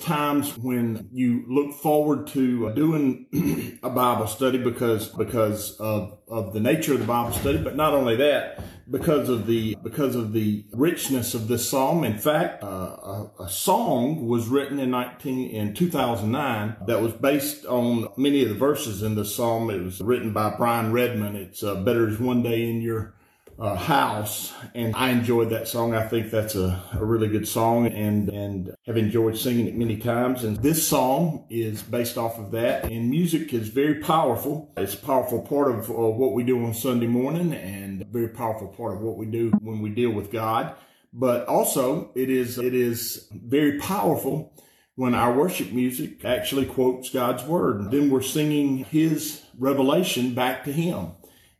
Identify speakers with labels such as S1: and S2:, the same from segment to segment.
S1: times when you look forward to doing a Bible study because because of of the nature of the Bible study, but not only that, because of the because of the richness of this psalm. In fact, uh, a, a, song was written in nineteen in two thousand nine that was based on many of the verses in the psalm. It was written by Brian Redman. It's uh, better is one day in your uh, house and I enjoyed that song. I think that's a, a really good song and, and have enjoyed singing it many times. And this song is based off of that and music is very powerful. It's a powerful part of uh, what we do on Sunday morning and a very powerful part of what we do when we deal with God. But also it is, it is very powerful when our worship music actually quotes God's word. Then we're singing his revelation back to him.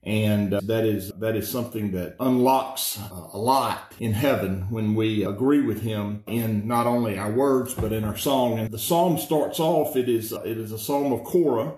S1: And uh, that is, that is something that unlocks uh, a lot in heaven when we agree with him in not only our words, but in our song. And the psalm starts off, it is, it is a psalm of Korah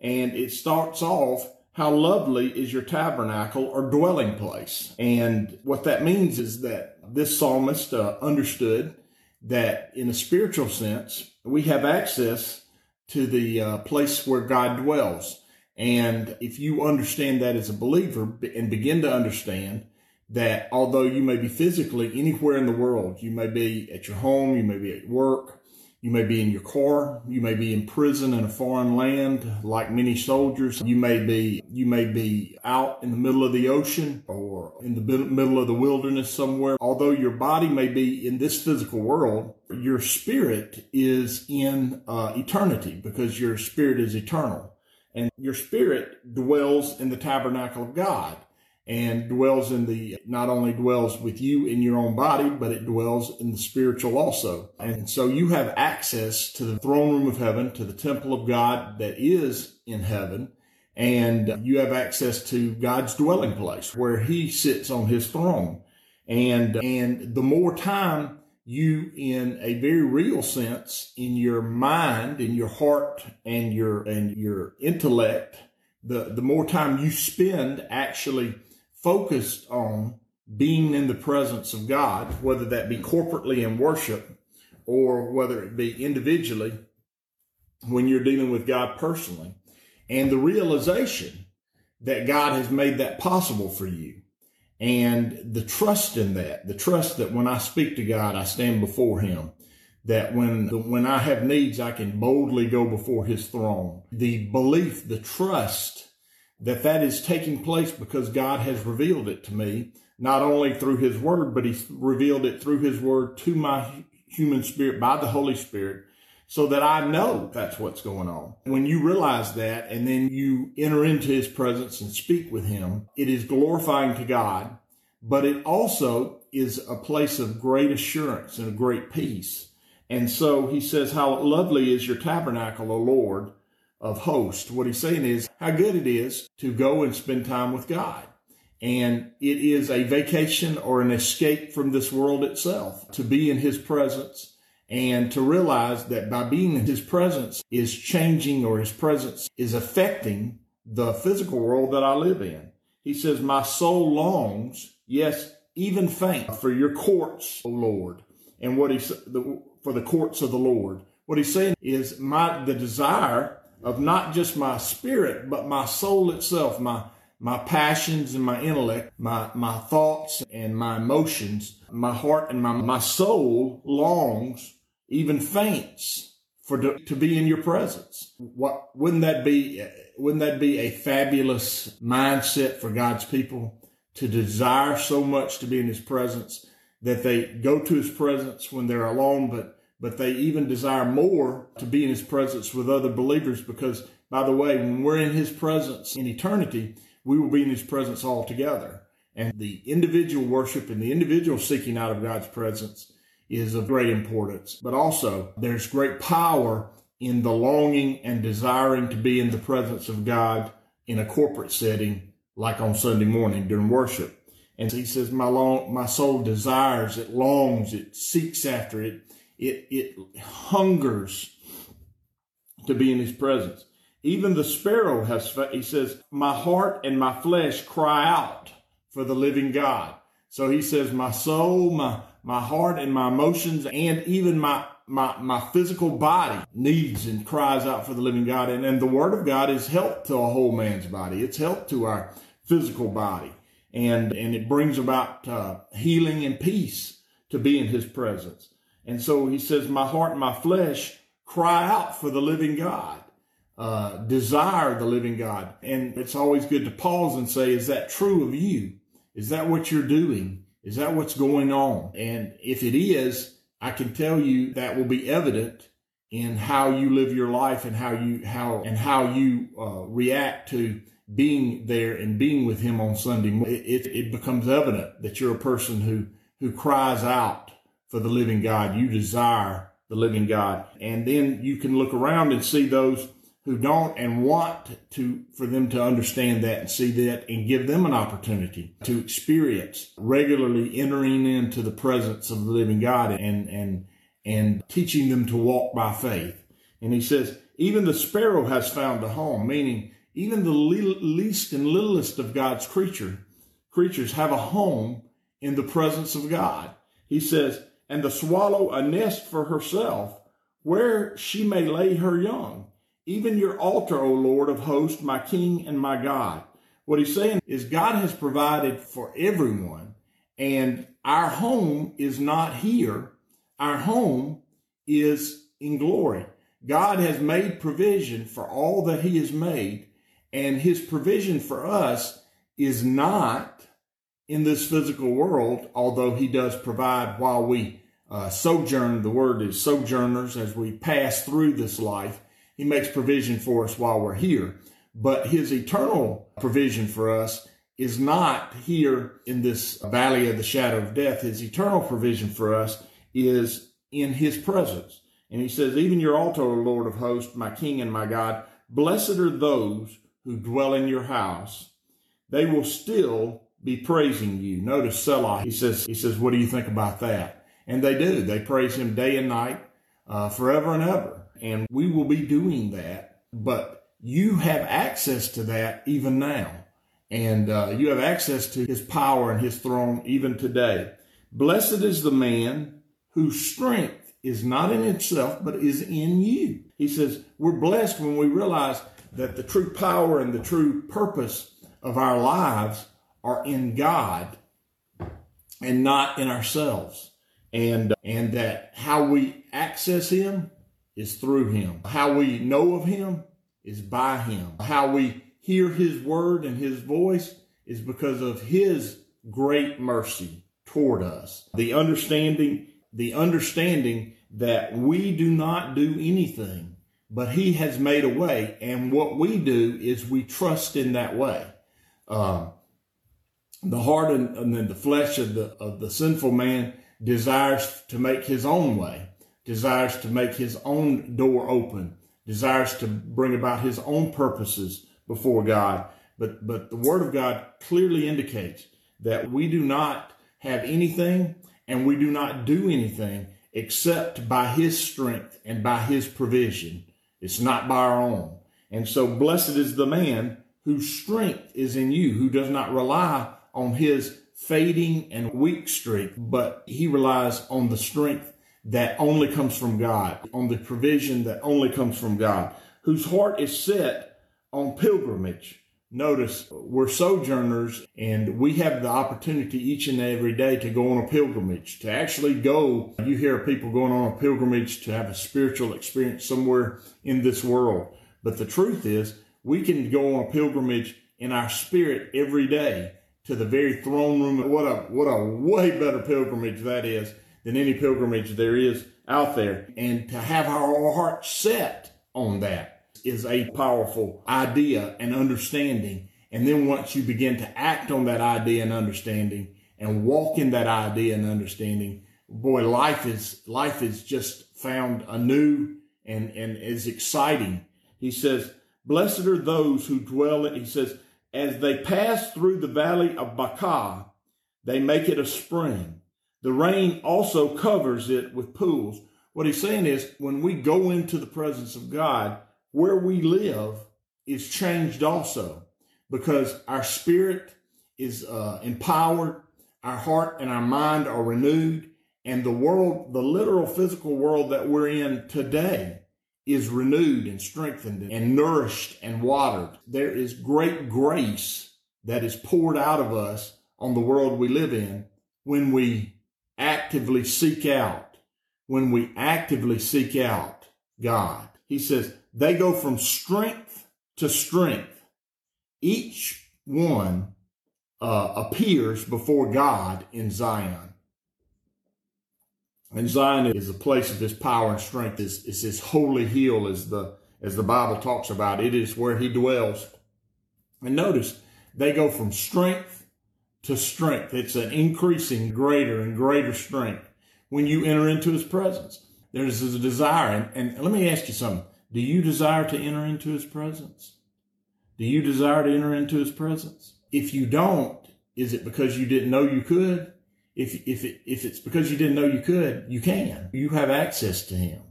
S1: and it starts off, how lovely is your tabernacle or dwelling place. And what that means is that this psalmist uh, understood that in a spiritual sense, we have access to the uh, place where God dwells. And if you understand that as a believer and begin to understand that although you may be physically anywhere in the world, you may be at your home, you may be at work, you may be in your car, you may be in prison in a foreign land like many soldiers, you may be you may be out in the middle of the ocean or in the middle of the wilderness somewhere. Although your body may be in this physical world, your spirit is in uh, eternity because your spirit is eternal. And your spirit dwells in the tabernacle of God and dwells in the, not only dwells with you in your own body, but it dwells in the spiritual also. And so you have access to the throne room of heaven, to the temple of God that is in heaven. And you have access to God's dwelling place where he sits on his throne. And, and the more time you in a very real sense in your mind, in your heart and your, and your intellect, the, the more time you spend actually focused on being in the presence of God, whether that be corporately in worship or whether it be individually when you're dealing with God personally and the realization that God has made that possible for you and the trust in that, the trust that when I speak to God, I stand before him. That when, when I have needs, I can boldly go before his throne. The belief, the trust that that is taking place because God has revealed it to me, not only through his word, but he's revealed it through his word to my human spirit by the Holy Spirit so that I know that's what's going on. When you realize that and then you enter into his presence and speak with him, it is glorifying to God, but it also is a place of great assurance and a great peace. And so he says, how lovely is your tabernacle, O Lord of hosts. What he's saying is how good it is to go and spend time with God. And it is a vacation or an escape from this world itself to be in his presence and to realize that by being in his presence is changing or his presence is affecting the physical world that I live in. He says, my soul longs, yes, even faint for your courts, O Lord. And what he the, for the courts of the Lord. What he's saying is my, the desire of not just my spirit, but my soul itself, my, my passions and my intellect, my, my thoughts and my emotions, my heart and my, my soul longs even faints for to, be in your presence. What wouldn't that be? Wouldn't that be a fabulous mindset for God's people to desire so much to be in His presence that they go to his presence when they're alone, but but they even desire more to be in his presence with other believers because by the way, when we're in his presence in eternity, we will be in his presence all together. And the individual worship and the individual seeking out of God's presence is of great importance. But also, there's great power in the longing and desiring to be in the presence of God in a corporate setting, like on Sunday morning during worship. And he says, my long, my soul desires, it longs, it seeks after it, it, it hungers to be in his presence. Even the sparrow has, he says, my heart and my flesh cry out for the living God. So he says, my soul, my, my heart and my emotions and even my, my, my physical body needs and cries out for the living God. And, and the word of God is help to a whole man's body. It's help to our physical body. And, and it brings about uh, healing and peace to be in his presence. And so he says, my heart and my flesh cry out for the living God uh, desire the living God. And it's always good to pause and say, is that true of you? Is that what you're doing? Is that what's going on? And if it is, I can tell you that will be evident in how you live your life and how you how and how you uh, react to being there and being with Him on Sunday. It, it, it becomes evident that you're a person who who cries out for the living God. You desire the living God, and then you can look around and see those who don't and want to for them to understand that and see that and give them an opportunity to experience regularly entering into the presence of the living God and and and teaching them to walk by faith. And he says, even the sparrow has found a home, meaning even the least and littlest of God's creature creatures have a home in the presence of God. He says, and the swallow a nest for herself where she may lay her young even your altar, O Lord of hosts, my King and my God. What he's saying is God has provided for everyone, and our home is not here. Our home is in glory. God has made provision for all that he has made, and his provision for us is not in this physical world, although he does provide while we uh, sojourn. The word is sojourners as we pass through this life. He makes provision for us while we're here. But his eternal provision for us is not here in this valley of the shadow of death. His eternal provision for us is in his presence. And he says, even your altar, O Lord of hosts, my King and my God, blessed are those who dwell in your house. They will still be praising you. Notice Selah. He says, he says, what do you think about that? And they do. They praise him day and night, uh, forever and ever and we will be doing that. But you have access to that even now. And uh, you have access to his power and his throne even today. Blessed is the man whose strength is not in himself, but is in you. He says, we're blessed when we realize that the true power and the true purpose of our lives are in God and not in ourselves. And, and that how we access him is through him. How we know of him is by him. How we hear his word and his voice is because of his great mercy toward us. The understanding, the understanding that we do not do anything, but he has made a way. And what we do is we trust in that way. Uh, the heart and, and the flesh of the, of the sinful man desires to make his own way desires to make his own door open, desires to bring about his own purposes before God. But, but the word of God clearly indicates that we do not have anything and we do not do anything except by his strength and by his provision. It's not by our own. And so blessed is the man whose strength is in you, who does not rely on his fading and weak strength, but he relies on the strength that only comes from God, on the provision that only comes from God, whose heart is set on pilgrimage. Notice we're sojourners and we have the opportunity each and every day to go on a pilgrimage, to actually go. You hear people going on a pilgrimage to have a spiritual experience somewhere in this world. But the truth is we can go on a pilgrimage in our spirit every day to the very throne room. What a, what a way better pilgrimage that is than any pilgrimage there is out there. And to have our heart set on that is a powerful idea and understanding. And then once you begin to act on that idea and understanding and walk in that idea and understanding, boy, life is, life is just found anew and, and is exciting. He says, blessed are those who dwell in, he says, as they pass through the valley of Baca, they make it a spring. The rain also covers it with pools. What he's saying is when we go into the presence of God, where we live is changed also because our spirit is uh, empowered, our heart and our mind are renewed, and the world, the literal physical world that we're in today is renewed and strengthened and nourished and watered. There is great grace that is poured out of us on the world we live in when we actively seek out, when we actively seek out God. He says they go from strength to strength. Each one uh, appears before God in Zion. And Zion is a place of his power and strength. It's, it's his holy hill as the, as the Bible talks about. It is where he dwells. And notice they go from strength to strength. It's an increasing greater and greater strength when you enter into his presence. There's a desire. And, and let me ask you something. Do you desire to enter into his presence? Do you desire to enter into his presence? If you don't, is it because you didn't know you could? if if it, if it's because you didn't know you could, you can. You have access to him,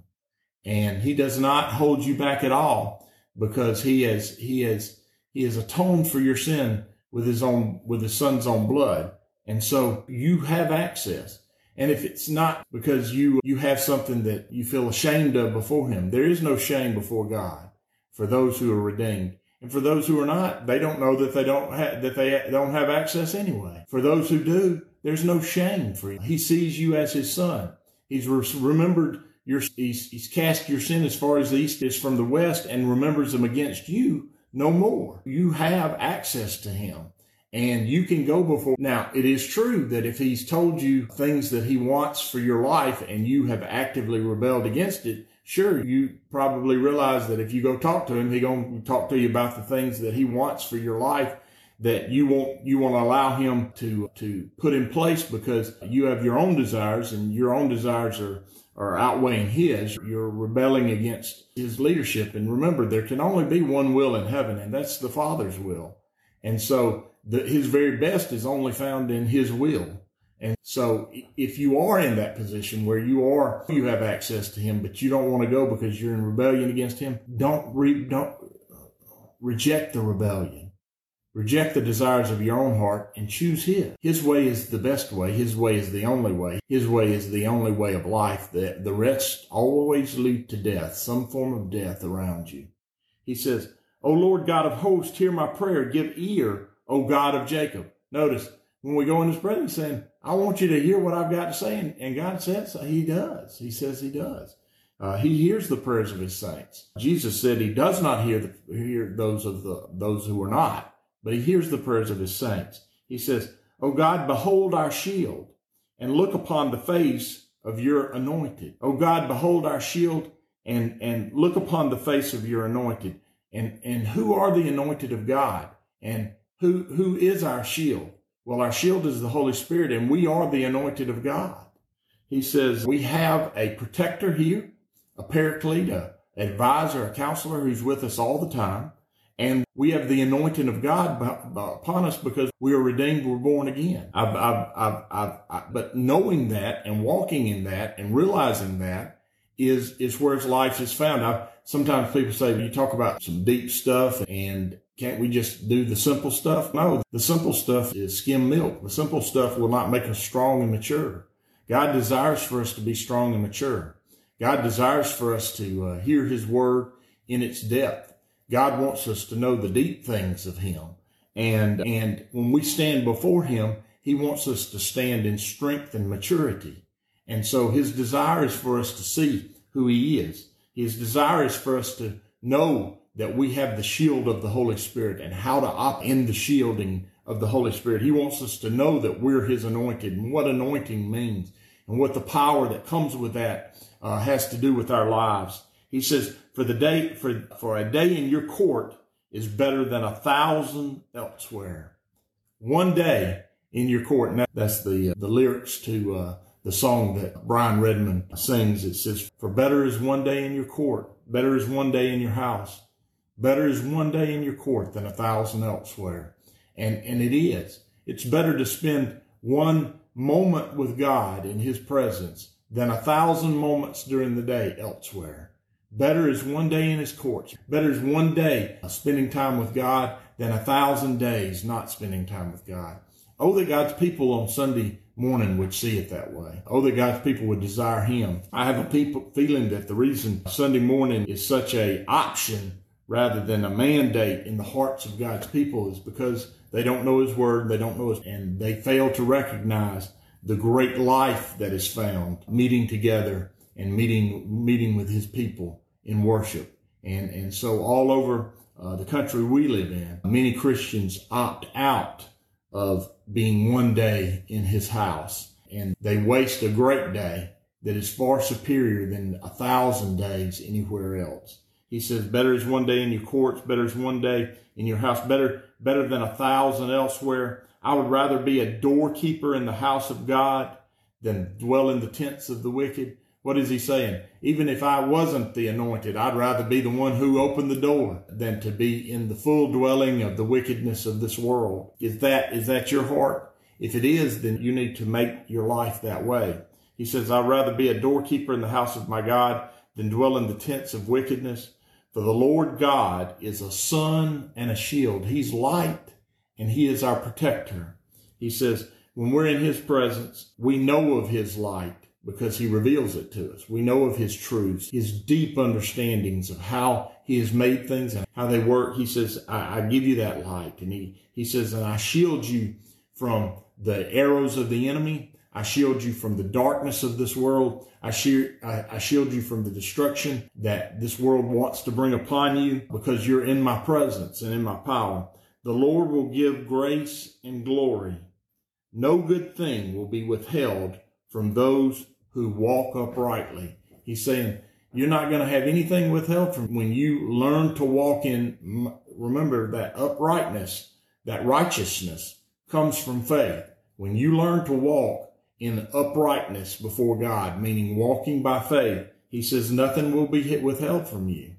S1: and he does not hold you back at all because he has he has he has atoned for your sin with his own with his son's own blood, and so you have access. And if it's not because you you have something that you feel ashamed of before him, there is no shame before God for those who are redeemed. And for those who are not, they don't know that they don't have, that they don't have access anyway. For those who do, there's no shame for you. He sees you as his son. He's remembered your, he's, he's cast your sin as far as the east is from the west and remembers them against you no more. You have access to him and you can go before. Now, it is true that if he's told you things that he wants for your life and you have actively rebelled against it, sure, you probably realize that if you go talk to him, he going to talk to you about the things that he wants for your life that you won't you want to allow him to to put in place because you have your own desires and your own desires are are outweighing his. You're rebelling against his leadership. And remember there can only be one will in heaven and that's the father's will. And so the, his very best is only found in his will. And so if you are in that position where you are, you have access to him, but you don't want to go because you're in rebellion against him, don't re, don't uh, reject the rebellion. Reject the desires of your own heart and choose his. His way is the best way. His way is the only way. His way is the only way of life. The, the rest always lead to death, some form of death around you. He says, O Lord God of hosts, hear my prayer. Give ear, O God of Jacob. Notice, when we go in his presence saying, I want you to hear what I've got to say. And, and God says he does. He says he does. Uh, he hears the prayers of his saints. Jesus said he does not hear the, hear those of the those who are not, but he hears the prayers of his saints. He says, "O God, behold our shield, and look upon the face of your anointed. O God, behold our shield, and and look upon the face of your anointed. And and who are the anointed of God? And who who is our shield? Well, our shield is the Holy Spirit, and we are the anointed of God. He says we have a protector here, a paraclete, a advisor, a counselor who's with us all the time. And we have the anointing of God upon us because we are redeemed, we're born again. I've, I've, I've, I've, but knowing that and walking in that and realizing that is, is where life is found. I, sometimes people say, you talk about some deep stuff and can't we just do the simple stuff? No, the simple stuff is skim milk. The simple stuff will not make us strong and mature. God desires for us to be strong and mature. God desires for us to uh, hear his word in its depth. God wants us to know the deep things of him. And, and when we stand before him, he wants us to stand in strength and maturity. And so his desire is for us to see who he is. His desire is for us to know that we have the shield of the Holy Spirit and how to opt in the shielding of the Holy Spirit. He wants us to know that we're His anointed and what anointing means and what the power that comes with that uh, has to do with our lives. He says, for the day, for, for a day in your court is better than a thousand elsewhere. One day in your court. And that's the, uh, the lyrics to, uh, the song that Brian Redman sings. It says, for better is one day in your court. Better is one day in your house. Better is one day in your court than a thousand elsewhere. And, and it is. It's better to spend one moment with God in his presence than a thousand moments during the day elsewhere. Better is one day in his courts. Better is one day spending time with God than a thousand days not spending time with God. Oh, that God's people on Sunday morning would see it that way. Oh, that God's people would desire Him. I have a people feeling that the reason Sunday morning is such a option rather than a mandate in the hearts of God's people is because they don't know His Word, they don't know His, and they fail to recognize the great life that is found meeting together and meeting meeting with His people in worship. And and so all over uh, the country we live in, many Christians opt out of being one day in His house, and they waste a great day that is far superior than a thousand days anywhere else. He says, better is one day in your courts, better is one day in your house, better, better than a thousand elsewhere. I would rather be a doorkeeper in the house of God than dwell in the tents of the wicked. What is he saying? Even if I wasn't the anointed, I'd rather be the one who opened the door than to be in the full dwelling of the wickedness of this world. Is that, is that your heart? If it is, then you need to make your life that way. He says, I'd rather be a doorkeeper in the house of my God than dwell in the tents of wickedness. For the Lord God is a sun and a shield. He's light and he is our protector. He says, when we're in his presence, we know of his light because he reveals it to us. We know of his truths, his deep understandings of how he has made things and how they work. He says, I, I give you that light. And he, he says, and I shield you from the arrows of the enemy. I shield you from the darkness of this world. I, I, I shield you from the destruction that this world wants to bring upon you because you're in my presence and in my power. The Lord will give grace and glory. No good thing will be withheld from those who walk uprightly. He's saying, you're not going to have anything withheld from when you learn to walk in. Remember that uprightness, that righteousness comes from faith. When you learn to walk in uprightness before God, meaning walking by faith, he says nothing will be withheld from you.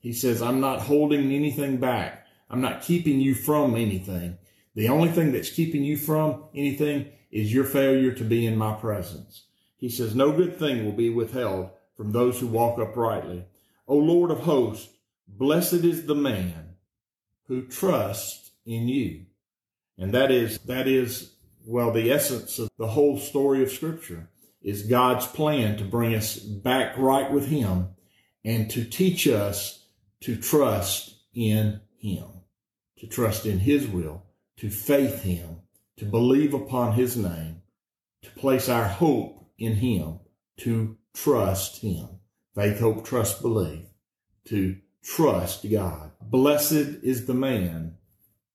S1: He says, I'm not holding anything back. I'm not keeping you from anything. The only thing that's keeping you from anything is your failure to be in my presence. He says, no good thing will be withheld from those who walk uprightly. O Lord of hosts, blessed is the man who trusts in you. And that is, that is, well, the essence of the whole story of scripture is God's plan to bring us back right with him and to teach us to trust in him, to trust in his will, to faith him, to believe upon his name, to place our hope in him, to trust him. Faith, hope, trust, believe, to trust God. Blessed is the man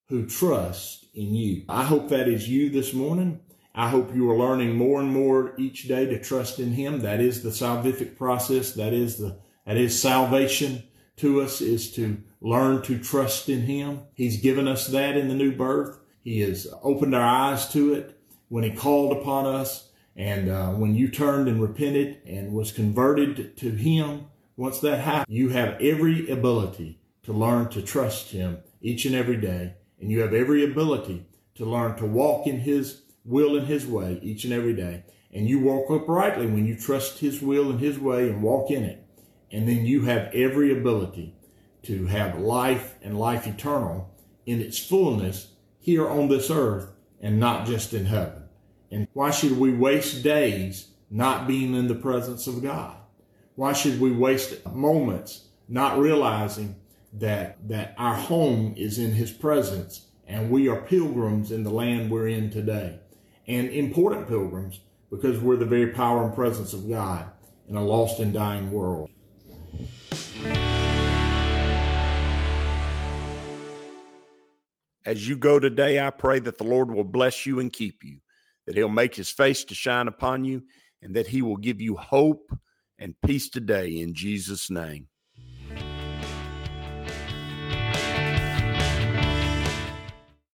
S1: who trusts in you. I hope that is you this morning. I hope you are learning more and more each day to trust in him. That is the salvific process. That is the, that is salvation to us is to learn to trust in him. He's given us that in the new birth. He has opened our eyes to it when He called upon us. And uh, when you turned and repented and was converted to Him, once that happened, you have every ability to learn to trust Him each and every day. And you have every ability to learn to walk in His will and His way each and every day. And you walk uprightly when you trust His will and His way and walk in it. And then you have every ability to have life and life eternal in its fullness here on this earth and not just in heaven. And why should we waste days not being in the presence of God? Why should we waste moments not realizing that, that our home is in his presence and we are pilgrims in the land we're in today and important pilgrims because we're the very power and presence of God in a lost and dying world. As you go today, I pray that the Lord will bless you and keep you, that he'll make his face to shine upon you, and that he will give you hope and peace today in Jesus' name.